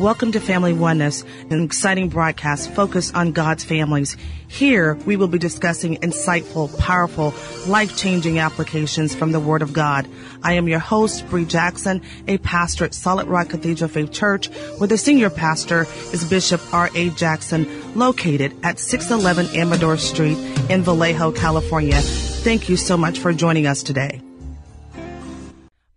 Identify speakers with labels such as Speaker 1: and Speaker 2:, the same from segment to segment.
Speaker 1: Welcome to Family Oneness, an exciting broadcast focused on God's families. Here, we will be discussing insightful, powerful, life-changing applications from the Word of God. I am your host, Bree Jackson, a pastor at Solid Rock Cathedral Faith Church, where the senior pastor is Bishop R.A. Jackson, located at 611 Amador Street in Vallejo, California. Thank you so much for joining us today.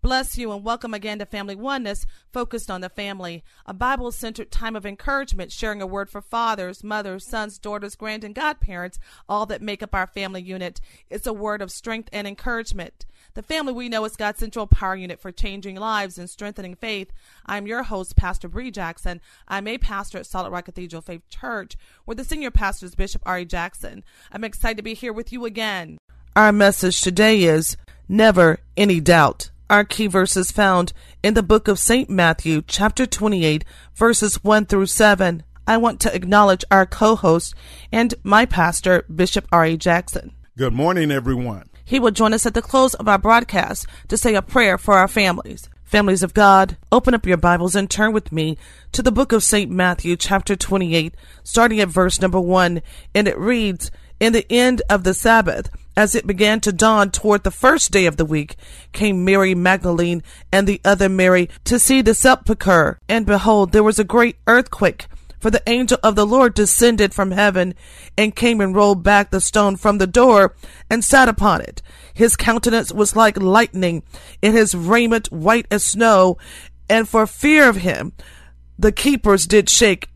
Speaker 1: Bless you and welcome again to Family Oneness, focused on the family, a Bible centered time of encouragement, sharing a word for fathers, mothers, sons, daughters, grand, and godparents, all that make up our family unit. It's a word of strength and encouragement. The family we know is God's central power unit for changing lives and strengthening faith. I'm your host, Pastor Bree Jackson. I'm a pastor at Solid Rock Cathedral Faith Church, where the senior pastor is Bishop R.A. Jackson. I'm excited to be here with you again. Our message today is Never Any Doubt. Our key verses found in the book of St. Matthew, chapter 28, verses 1 through 7. I want to acknowledge our co host and my pastor, Bishop R.A. Jackson.
Speaker 2: Good morning, everyone.
Speaker 1: He will join us at the close of our broadcast to say a prayer for our families. Families of God, open up your Bibles and turn with me to the book of St. Matthew, chapter 28, starting at verse number 1, and it reads, In the end of the Sabbath, as it began to dawn toward the first day of the week, came Mary Magdalene and the other Mary to see the sepulchre. And behold, there was a great earthquake. For the angel of the Lord descended from heaven and came and rolled back the stone from the door and sat upon it. His countenance was like lightning, and his raiment white as snow. And for fear of him, the keepers did shake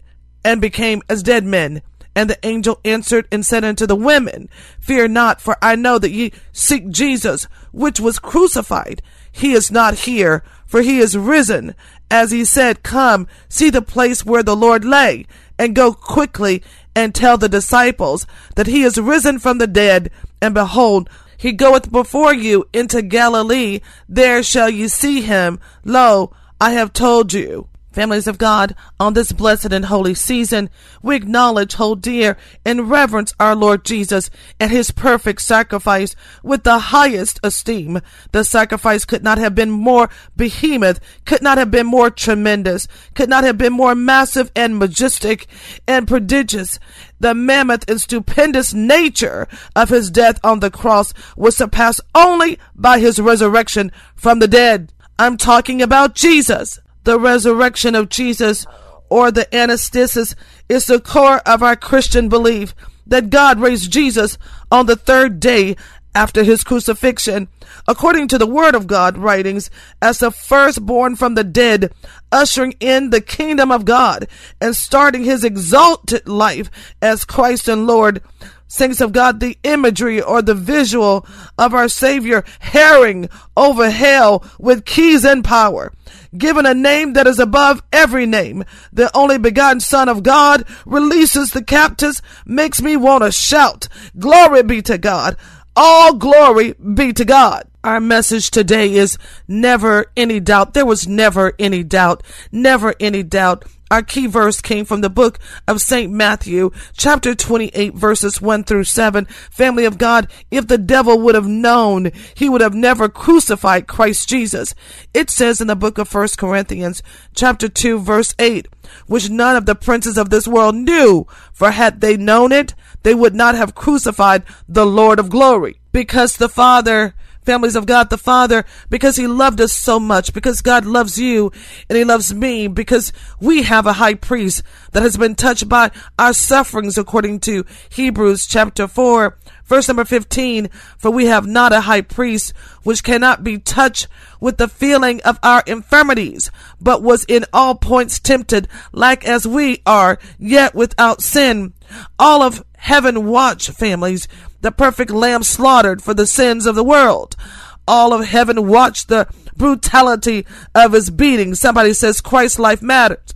Speaker 1: and became as dead men. And the angel answered and said unto the women, Fear not, for I know that ye seek Jesus, which was crucified. He is not here, for he is risen. As he said, Come, see the place where the Lord lay, and go quickly and tell the disciples that he is risen from the dead, and behold, he goeth before you into Galilee. There shall ye see him. Lo, I have told you. Families of God, on this blessed and holy season, we acknowledge, hold dear, and reverence our Lord Jesus and his perfect sacrifice with the highest esteem. The sacrifice could not have been more behemoth, could not have been more tremendous, could not have been more massive and majestic and prodigious. The mammoth and stupendous nature of his death on the cross was surpassed only by his resurrection from the dead. I'm talking about Jesus. The resurrection of Jesus or the anastasis is the core of our Christian belief that God raised Jesus on the third day after his crucifixion, according to the Word of God writings, as the firstborn from the dead, ushering in the kingdom of God and starting his exalted life as Christ and Lord. Saints of God, the imagery or the visual of our Savior herring over hell with keys and power given a name that is above every name. The only begotten Son of God releases the captives, makes me want to shout, Glory be to God. All glory be to God. Our message today is never any doubt. There was never any doubt, never any doubt our key verse came from the book of St. Matthew, chapter 28, verses 1 through 7. Family of God, if the devil would have known, he would have never crucified Christ Jesus. It says in the book of 1 Corinthians, chapter 2, verse 8, which none of the princes of this world knew, for had they known it, they would not have crucified the Lord of glory. Because the Father families of God the Father, because He loved us so much, because God loves you and He loves me, because we have a high priest that has been touched by our sufferings, according to Hebrews chapter 4, verse number 15. For we have not a high priest which cannot be touched with the feeling of our infirmities, but was in all points tempted, like as we are, yet without sin. All of heaven watch families the perfect lamb slaughtered for the sins of the world. All of heaven watched the brutality of his beating. Somebody says Christ's life mattered.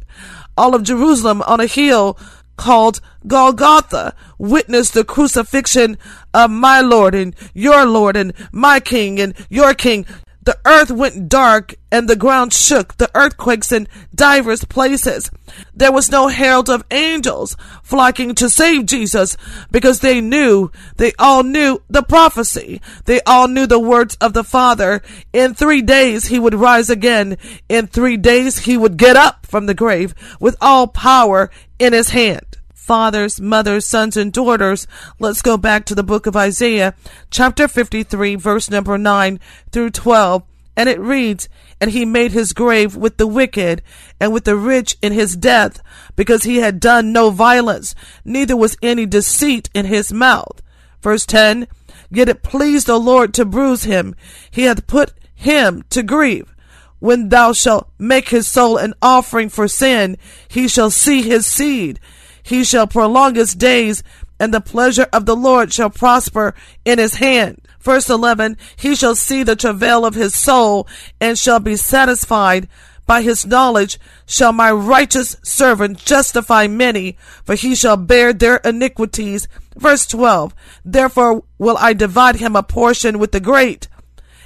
Speaker 1: All of Jerusalem on a hill called Golgotha witnessed the crucifixion of my Lord and your Lord and my King and your King. The earth went dark and the ground shook, the earthquakes in divers places. There was no herald of angels flocking to save Jesus because they knew, they all knew the prophecy. They all knew the words of the Father. In three days he would rise again. In three days he would get up from the grave with all power in his hand fathers, mothers, sons, and daughters. Let's go back to the book of Isaiah, chapter 53, verse number 9 through 12. And it reads, And he made his grave with the wicked and with the rich in his death, because he had done no violence, neither was any deceit in his mouth. Verse 10, Yet it pleased the Lord to bruise him. He hath put him to grief. When thou shalt make his soul an offering for sin, he shall see his seed he shall prolong his days, and the pleasure of the Lord shall prosper in his hand. Verse 11, he shall see the travail of his soul, and shall be satisfied. By his knowledge shall my righteous servant justify many, for he shall bear their iniquities. Verse 12, therefore will I divide him a portion with the great,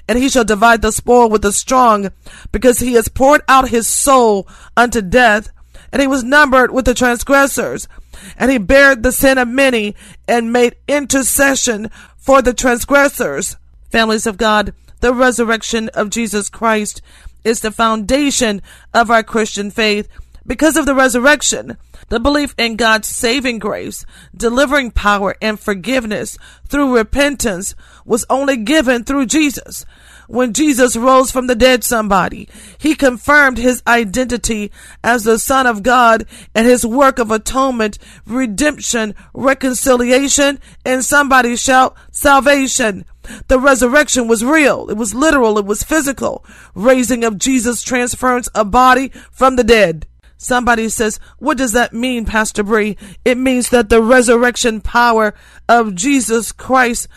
Speaker 1: and he shall divide the spoil with the strong, because he has poured out his soul unto death and he was numbered with the transgressors. And he bared the sin of many and made intercession for the transgressors. Families of God, the resurrection of Jesus Christ is the foundation of our Christian faith. Because of the resurrection, the belief in God's saving grace, delivering power, and forgiveness through repentance was only given through Jesus when Jesus rose from the dead somebody. He confirmed his identity as the Son of God and his work of atonement, redemption, reconciliation, and somebody shout salvation. The resurrection was real. It was literal. It was physical. Raising of Jesus transference a body from the dead. Somebody says, what does that mean, Pastor Bree? It means that the resurrection power of Jesus Christ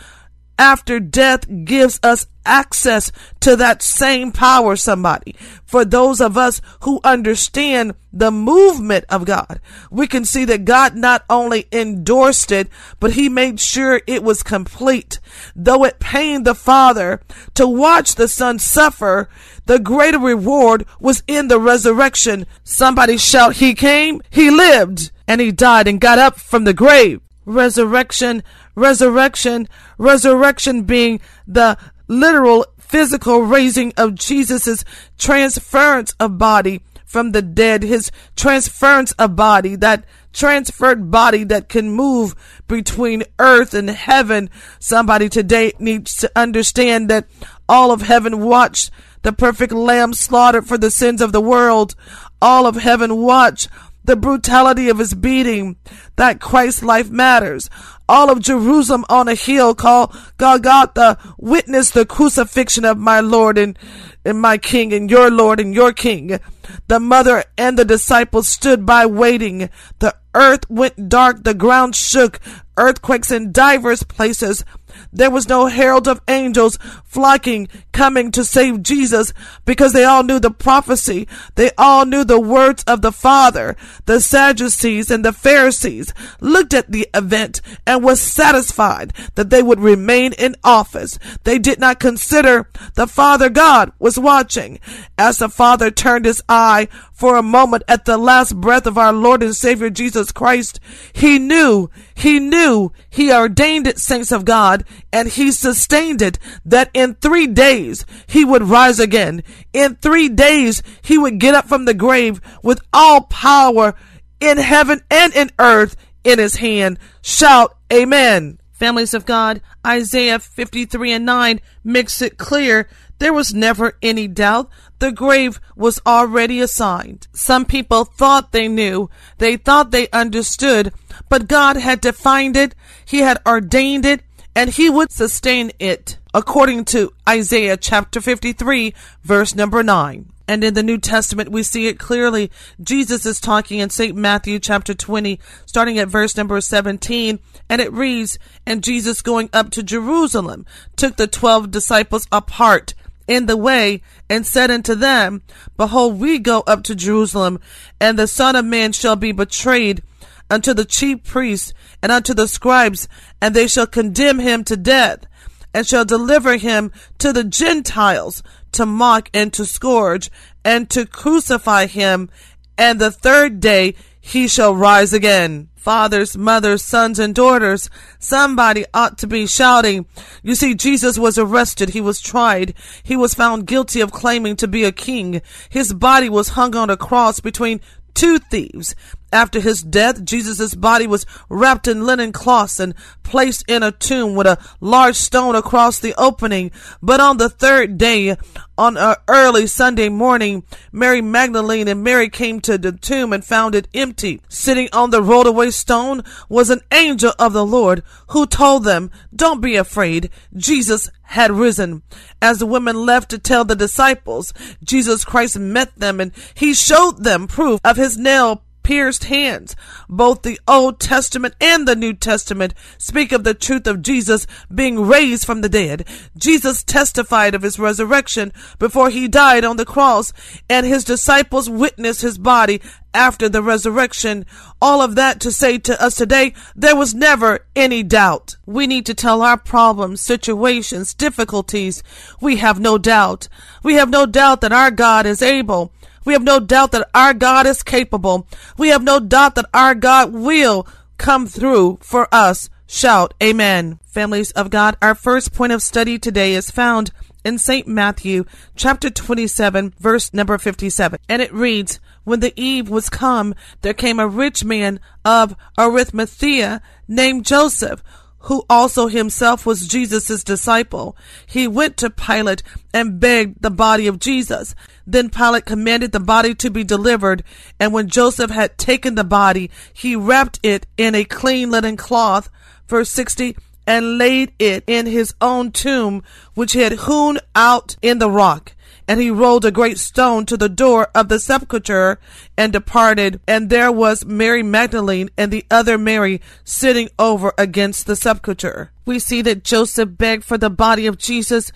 Speaker 1: after death gives us access to that same power, somebody. For those of us who understand the movement of God, we can see that God not only endorsed it, but he made sure it was complete. Though it pained the Father to watch the Son suffer, the greater reward was in the resurrection. Somebody shout, He came, He lived, and He died and got up from the grave. Resurrection, resurrection, resurrection being the literal physical raising of Jesus's transference of body from the dead, his transference of body, that transferred body that can move between earth and heaven. Somebody today needs to understand that all of heaven watched the perfect lamb slaughtered for the sins of the world. All of heaven watched the brutality of his beating, that Christ's life matters. All of Jerusalem on a hill called Golgotha witnessed the crucifixion of my Lord and, and my King and your Lord and your King. The mother and the disciples stood by waiting. The earth went dark, the ground shook, earthquakes in divers places. There was no herald of angels flocking, coming to save Jesus because they all knew the prophecy. They all knew the words of the Father. The Sadducees and the Pharisees looked at the event and was satisfied that they would remain in office. They did not consider the Father God was watching. As the Father turned his eye for a moment at the last breath of our Lord and Savior Jesus Christ, he knew, he knew, he ordained it, saints of God, and he sustained it that in three days he would rise again. In three days he would get up from the grave with all power in heaven and in earth in his hand. Shout, Amen. Families of God, Isaiah 53 and 9 makes it clear there was never any doubt. The grave was already assigned. Some people thought they knew. They thought they understood. But God had defined it. He had ordained it and he would sustain it, according to Isaiah chapter 53, verse number 9. And in the New Testament, we see it clearly. Jesus is talking in St. Matthew chapter 20, starting at verse number 17, and it reads, And Jesus going up to Jerusalem took the twelve disciples apart in the way and said unto them, Behold, we go up to Jerusalem, and the Son of Man shall be betrayed unto the chief priests and unto the scribes, and they shall condemn him to death, and shall deliver him to the Gentiles to mock and to scourge, and to crucify him, and the third day he shall rise again fathers, mothers, sons, and daughters. Somebody ought to be shouting. You see, Jesus was arrested. He was tried. He was found guilty of claiming to be a king. His body was hung on a cross between two thieves. After his death, Jesus' body was wrapped in linen cloths and placed in a tomb with a large stone across the opening. But on the third day, on an early Sunday morning, Mary Magdalene and Mary came to the tomb and found it empty. Sitting on the rolled away stone was an angel of the Lord who told them, Don't be afraid. Jesus had risen. As the women left to tell the disciples, Jesus Christ met them and he showed them proof of his nail pierced hands. Both the Old Testament and the New Testament speak of the truth of Jesus being raised from the dead. Jesus testified of his resurrection before he died on the cross, and his disciples witnessed his body after the resurrection. All of that to say to us today, there was never any doubt. We need to tell our problems, situations, difficulties. We have no doubt. We have no doubt that our God is able. We have no doubt that our God is capable. We have no doubt that our God will come through for us. Shout, Amen. Families of God, our first point of study today is found in St. Matthew chapter 27 verse number 57. And it reads, When the eve was come, there came a rich man of Arimathea named Joseph, who also himself was Jesus' disciple. He went to Pilate and begged the body of Jesus. Then Pilate commanded the body to be delivered, and when Joseph had taken the body, he wrapped it in a clean linen cloth. Verse 60 and laid it in his own tomb, which he had hewn out in the rock. And he rolled a great stone to the door of the sepulchre and departed. And there was Mary Magdalene and the other Mary sitting over against the sepulchre. We see that Joseph begged for the body of Jesus.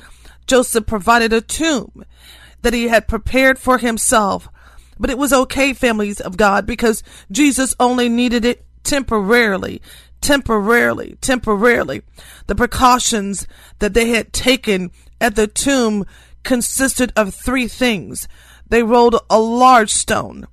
Speaker 1: Joseph provided a tomb that he had prepared for himself. But it was okay, families of God, because Jesus only needed it temporarily, temporarily, temporarily. The precautions that they had taken at the tomb consisted of three things. They rolled a large stone.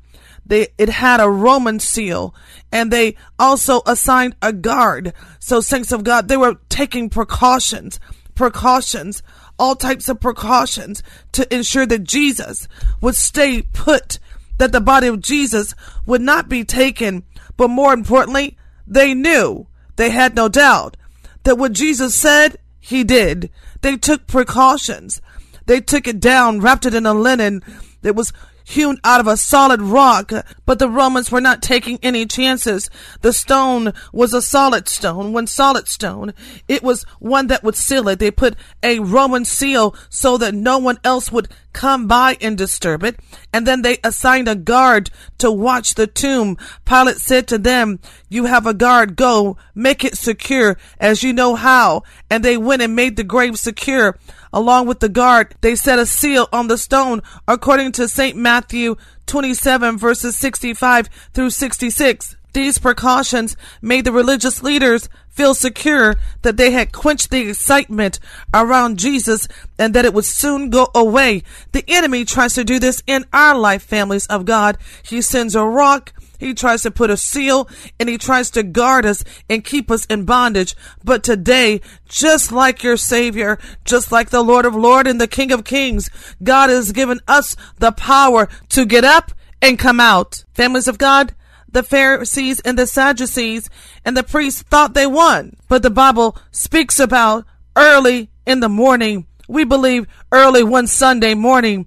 Speaker 1: They, it had a Roman seal and they also assigned a guard. So saints of God, they were taking precautions, precautions all types of precautions to ensure that Jesus would stay put, that the body of Jesus would not be taken. But more importantly, they knew, they had no doubt, that what Jesus said, he did. They took precautions. They took it down, wrapped it in a linen that was hewn out of a solid rock, but the Romans were not taking any chances. The stone was a solid stone. When solid stone, it was one that would seal it. They put a Roman seal so that no one else would come by and disturb it. And then they assigned a guard to watch the tomb. Pilate said to them, You have a guard, go, make it secure as you know how. And they went and made the grave secure. Along with the guard, they set a seal on the stone according to St. Matthew 27 verses 65 through 66. These precautions made the religious leaders feel secure that they had quenched the excitement around Jesus and that it would soon go away. The enemy tries to do this in our life, families of God. He sends a rock, he tries to put a seal and he tries to guard us and keep us in bondage. But today, just like your Savior, just like the Lord of Lords and the King of Kings, God has given us the power to get up and come out. Families of God, the Pharisees and the Sadducees and the priests thought they won. But the Bible speaks about early in the morning. We believe early one Sunday morning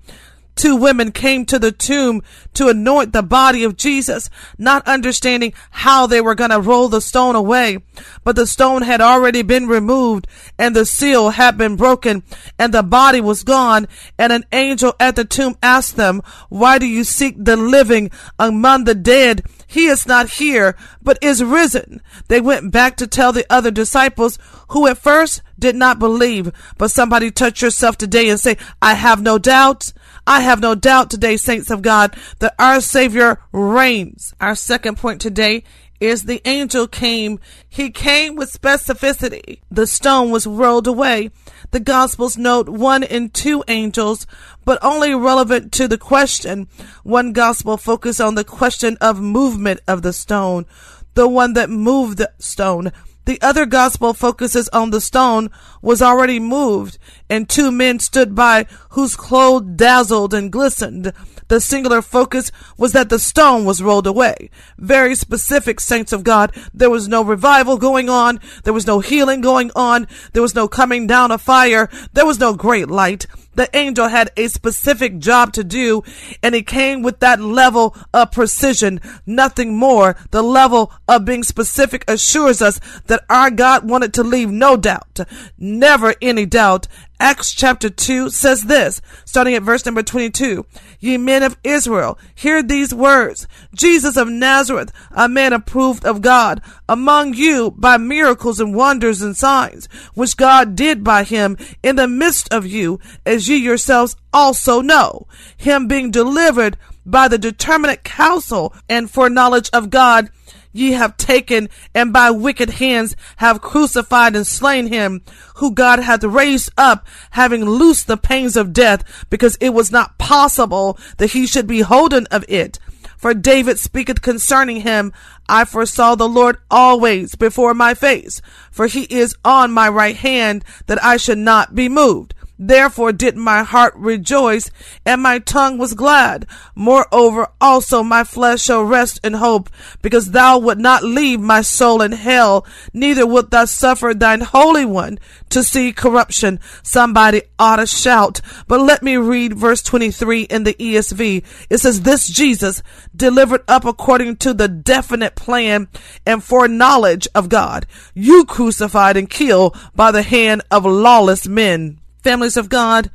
Speaker 1: two women came to the tomb to anoint the body of Jesus, not understanding how they were going to roll the stone away. But the stone had already been removed and the seal had been broken and the body was gone. And an angel at the tomb asked them, why do you seek the living among the dead? He is not here, but is risen. They went back to tell the other disciples who at first did not believe. But somebody touch yourself today and say, I have no doubt. I have no doubt today, saints of God, that our Savior reigns. Our second point today is the angel came. He came with specificity. The stone was rolled away. The Gospels note one and two angels, but only relevant to the question. One Gospel focused on the question of movement of the stone, the one that moved the stone. The other gospel focuses on the stone was already moved, and two men stood by whose clothes dazzled and glistened. The singular focus was that the stone was rolled away. Very specific, saints of God. There was no revival going on. There was no healing going on. There was no coming down of fire. There was no great light. The angel had a specific job to do, and he came with that level of precision, nothing more. The level of being specific assures us that our God wanted to leave no doubt, never any doubt, Acts chapter 2 says this, starting at verse number 22. Ye men of Israel, hear these words. Jesus of Nazareth, a man approved of God, among you by miracles and wonders and signs, which God did by him in the midst of you, as ye yourselves also know. Him being delivered by the determinate counsel and foreknowledge of God ye have taken and by wicked hands have crucified and slain him, who God hath raised up, having loosed the pains of death, because it was not possible that he should be holden of it. For David speaketh concerning him, I foresaw the Lord always before my face, for he is on my right hand, that I should not be moved. Therefore did my heart rejoice, and my tongue was glad. Moreover, also my flesh shall rest in hope, because thou wilt not leave my soul in hell, neither wilt thou suffer thine Holy One to see corruption. Somebody ought to shout. But let me read verse 23 in the ESV. It says, This Jesus, delivered up according to the definite plan and foreknowledge of God, you crucified and killed by the hand of lawless men families of God,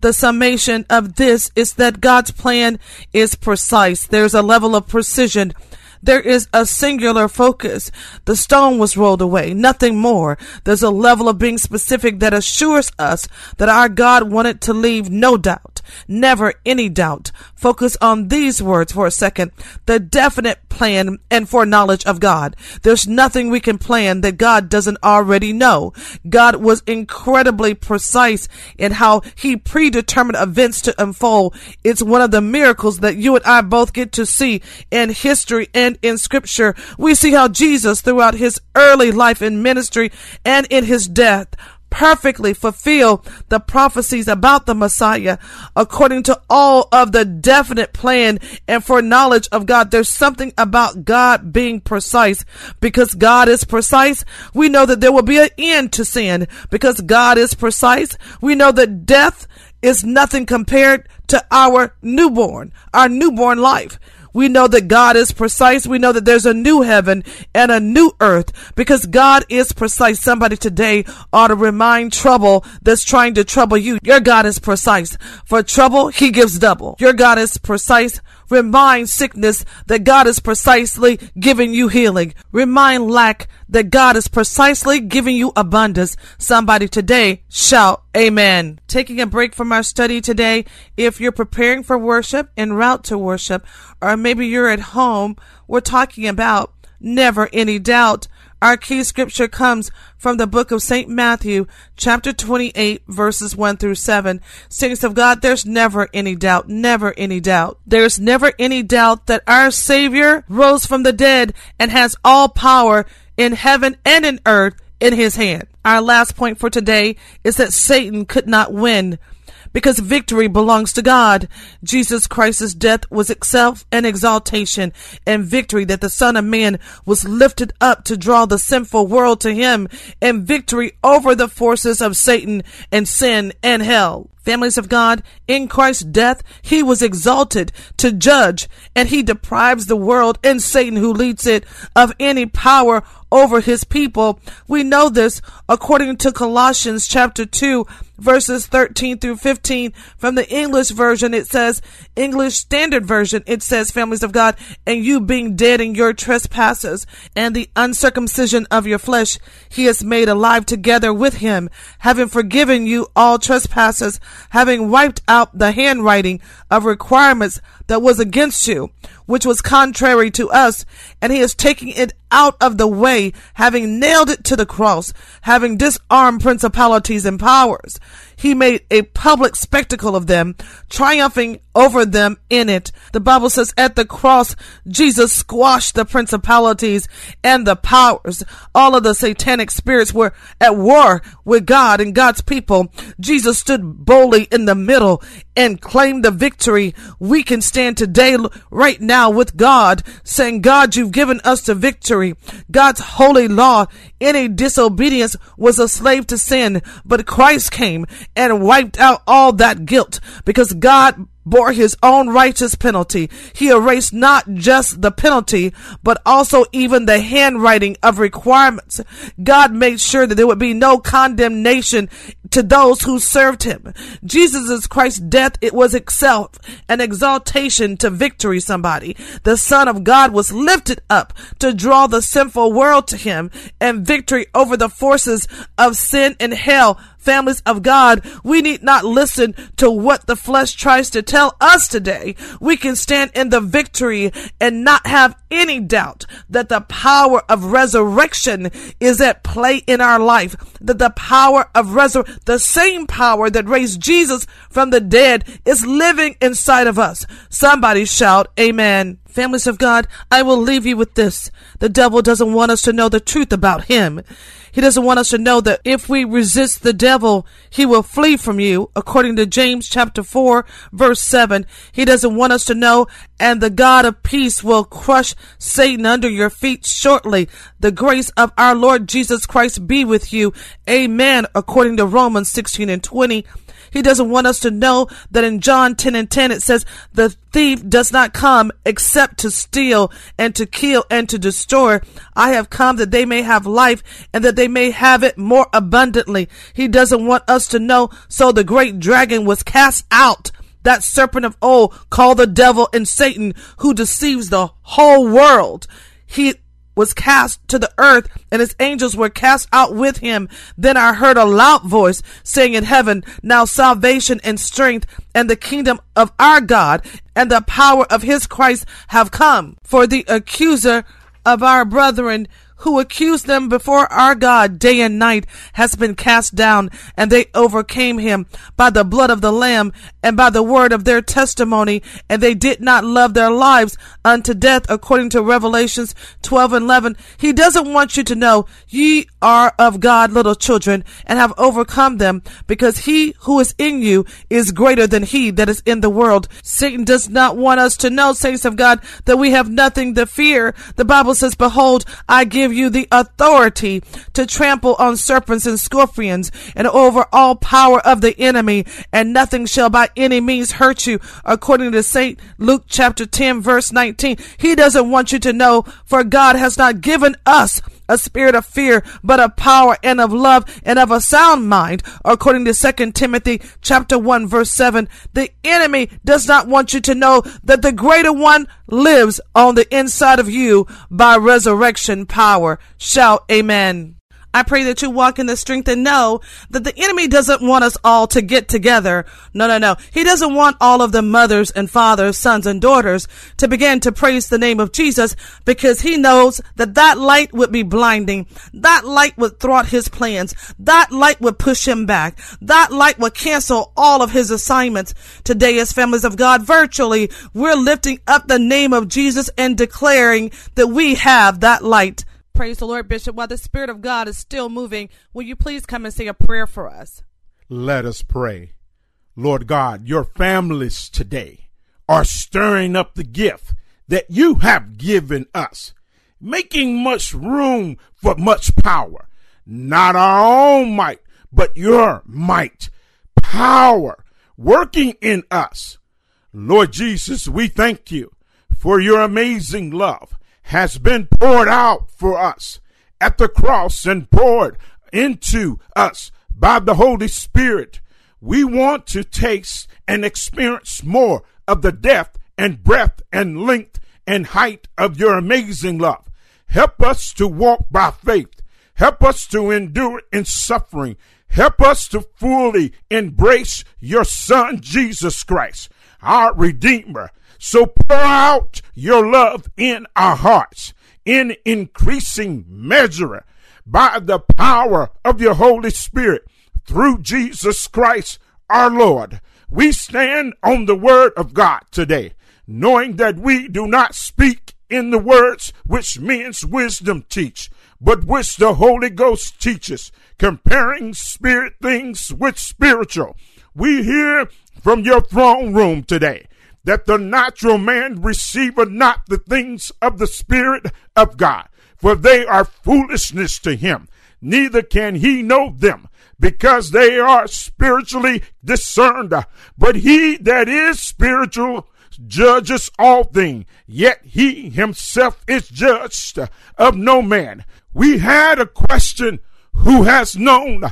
Speaker 1: the summation of this is that God's plan is precise. There's a level of precision. There is a singular focus. The stone was rolled away, nothing more. There's a level of being specific that assures us that our God wanted to leave no doubt, never any doubt. Focus on these words for a second. The definite plan and foreknowledge of God. There's nothing we can plan that God doesn't already know. God was incredibly precise in how he predetermined events to unfold. It's one of the miracles that you and I both get to see in history and in scripture. We see how Jesus throughout his early life in ministry and in his death perfectly fulfill the prophecies about the Messiah according to all of the definite plan and foreknowledge of God. There's something about God being precise because God is precise. We know that there will be an end to sin because God is precise. We know that death is nothing compared to our newborn, our newborn life. We know that God is precise. We know that there's a new heaven and a new earth because God is precise. Somebody today ought to remind trouble that's trying to trouble you. Your God is precise. For trouble, he gives double. Your God is precise. Remind sickness that God is precisely giving you healing. Remind lack that God is precisely giving you abundance. Somebody today shout amen. Taking a break from our study today. If you're preparing for worship en route to worship, or maybe you're at home, we're talking about never any doubt. Our key scripture comes from the book of St. Matthew, chapter 28, verses 1 through 7. Saints of God, there's never any doubt, never any doubt. There's never any doubt that our Savior rose from the dead and has all power in heaven and in earth in his hand. Our last point for today is that Satan could not win because victory belongs to God. Jesus Christ's death was itself an exaltation and victory that the Son of Man was lifted up to draw the sinful world to him and victory over the forces of Satan and sin and hell. Families of God, in Christ's death, he was exalted to judge, and he deprives the world and Satan who leads it of any power over his people. We know this according to Colossians chapter 2 verses 13 through 15 from the English version. It says, English standard version. It says, families of God, and you being dead in your trespasses and the uncircumcision of your flesh, he has made alive together with him, having forgiven you all trespasses, having wiped out the handwriting of requirements that was against you, which was contrary to us, and he is taking it out of the way, having nailed it to the cross, having disarmed principalities and powers. He made a public spectacle of them, triumphing over them in it. The Bible says at the cross, Jesus squashed the principalities and the powers. All of the satanic spirits were at war with God and God's people. Jesus stood boldly in the middle and claimed the victory. We can stand today, right now, with God, saying, God, you've given us the victory. God's holy law, any disobedience was a slave to sin, but Christ came and wiped out all that guilt because God bore his own righteous penalty. He erased not just the penalty, but also even the handwriting of requirements. God made sure that there would be no condemnation to those who served him. Jesus Christ's death, it was itself an exaltation to victory, somebody. The Son of God was lifted up to draw the sinful world to him and victory over the forces of sin and hell families of God, we need not listen to what the flesh tries to tell us today. We can stand in the victory and not have any doubt that the power of resurrection is at play in our life. That the power of resurrection, the same power that raised Jesus from the dead is living inside of us. Somebody shout, Amen. Families of God, I will leave you with this. The devil doesn't want us to know the truth about him. He doesn't want us to know that if we resist the devil, he will flee from you, according to James chapter 4, verse 7. He doesn't want us to know, and the God of peace will crush Satan under your feet shortly. The grace of our Lord Jesus Christ be with you. Amen, according to Romans 16 and 20. He doesn't want us to know that in John 10 and 10 it says, the thief does not come except to steal and to kill and to destroy. I have come that they may have life and that they may have it more abundantly. He doesn't want us to know. So the great dragon was cast out that serpent of old called the devil and Satan who deceives the whole world. He was cast to the earth and his angels were cast out with him. Then I heard a loud voice saying in heaven, now salvation and strength and the kingdom of our God and the power of his Christ have come. For the accuser of our brethren who accused them before our God day and night has been cast down, and they overcame him by the blood of the Lamb and by the word of their testimony, and they did not love their lives unto death, according to Revelations 12 and 11. He doesn't want you to know ye are of God, little children, and have overcome them, because he who is in you is greater than he that is in the world. Satan does not want us to know, saints of God, that we have nothing to fear. The Bible says, Behold, I give give you the authority to trample on serpents and scorpions and over all power of the enemy, and nothing shall by any means hurt you. According to St. Luke chapter 10, verse 19, he doesn't want you to know, for God has not given us a spirit of fear, but of power and of love and of a sound mind. According to 2 Timothy chapter 1 verse 7, the enemy does not want you to know that the greater one lives on the inside of you by resurrection power. Shout amen. I pray that you walk in the strength and know that the enemy doesn't want us all to get together. No, no, no. He doesn't want all of the mothers and fathers, sons and daughters to begin to praise the name of Jesus because he knows that that light would be blinding. That light would thwart his plans. That light would push him back. That light would cancel all of his assignments. Today, as families of God, virtually, we're lifting up the name of Jesus and declaring that we have that light. Praise the Lord, Bishop. While the Spirit of God is still moving, will you please come and say a prayer for us?
Speaker 2: Let us pray. Lord God, your families today are stirring up the gift that you have given us, making much room for much power. Not our own might, but your might, power, working in us. Lord Jesus, we thank you for your amazing love has been poured out for us at the cross and poured into us by the Holy Spirit. We want to taste and experience more of the depth and breadth and length and height of your amazing love. Help us to walk by faith. Help us to endure in suffering. Help us to fully embrace your Son, Jesus Christ, our Redeemer. So pour out your love in our hearts in increasing measure by the power of your Holy Spirit through Jesus Christ our Lord. We stand on the word of God today, knowing that we do not speak in the words which men's wisdom teach, but which the Holy Ghost teaches, comparing spirit things with spiritual. We hear from your throne room today that the natural man receiveth not the things of the Spirit of God, for they are foolishness to him, neither can he know them because they are spiritually discerned. But he that is spiritual judges all things, yet he himself is judged of no man. We had a question who has known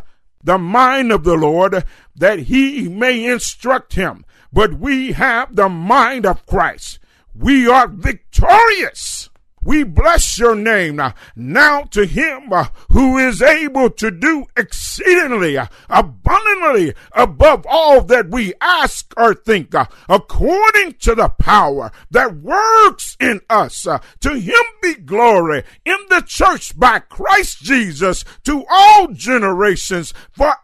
Speaker 2: the mind of the Lord that he may instruct him. But we have the mind of Christ. We are victorious. We bless your name now. Now to him uh, who is able to do exceedingly uh, abundantly above all that we ask or think, uh, according to the power that works in us. Uh, to him be glory in the church by Christ Jesus to all generations forever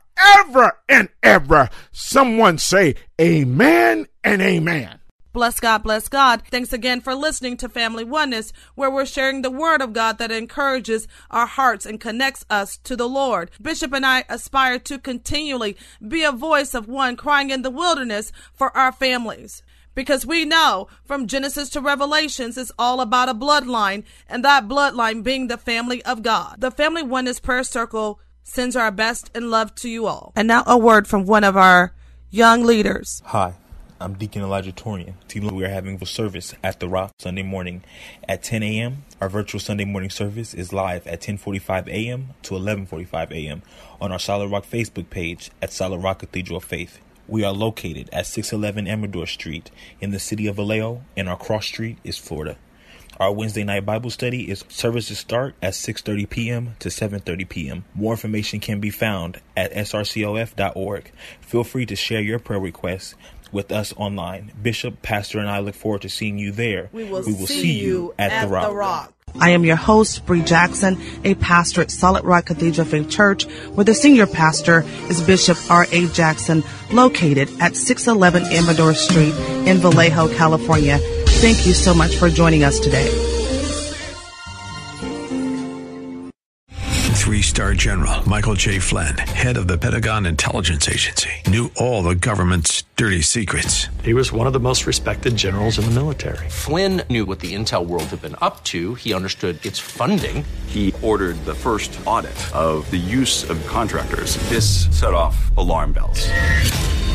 Speaker 2: and ever. Someone say amen and amen.
Speaker 1: Bless God, bless God. Thanks again for listening to Family Oneness, where we're sharing the word of God that encourages our hearts and connects us to the Lord. Bishop and I aspire to continually be a voice of one crying in the wilderness for our families. Because we know from Genesis to Revelations, it's all about a bloodline, and that bloodline being the family of God. The Family Oneness Prayer Circle sends our best and love to you all. And now a word from one of our young leaders.
Speaker 3: Hi. I'm Deacon Elijah Torian. We are having a service at the Rock Sunday morning at 10 a.m. Our virtual Sunday morning service is live at 10:45 a.m. to 11:45 a.m. on our Solid Rock Facebook page at Solid Rock Cathedral of Faith. We are located at 611 Amador Street in the city of Vallejo, and our cross street is Florida. Our Wednesday night Bible study is services start at 6:30 p.m. to 7:30 p.m. More information can be found at srcof.org. Feel free to share your prayer requests with us online. Bishop, Pastor, and I look forward to seeing you there.
Speaker 1: We will, we will see, see, you at, at the, Rock. the, Rock.
Speaker 4: I am your host, Bree Jackson, a pastor at Solid Rock Cathedral Faith Church, where the senior pastor is Bishop R.A. Jackson, located at 611 Amador Street in Vallejo, California. Thank you so much for joining us today.
Speaker 5: Three star general Michael J. Flynn, head of the Pentagon Intelligence Agency, knew all the government's dirty secrets.
Speaker 6: He was one of the most respected generals in the military.
Speaker 7: Flynn knew what the intel world had been up to, he understood its funding.
Speaker 8: He ordered the first audit of the use of contractors. This set off alarm bells.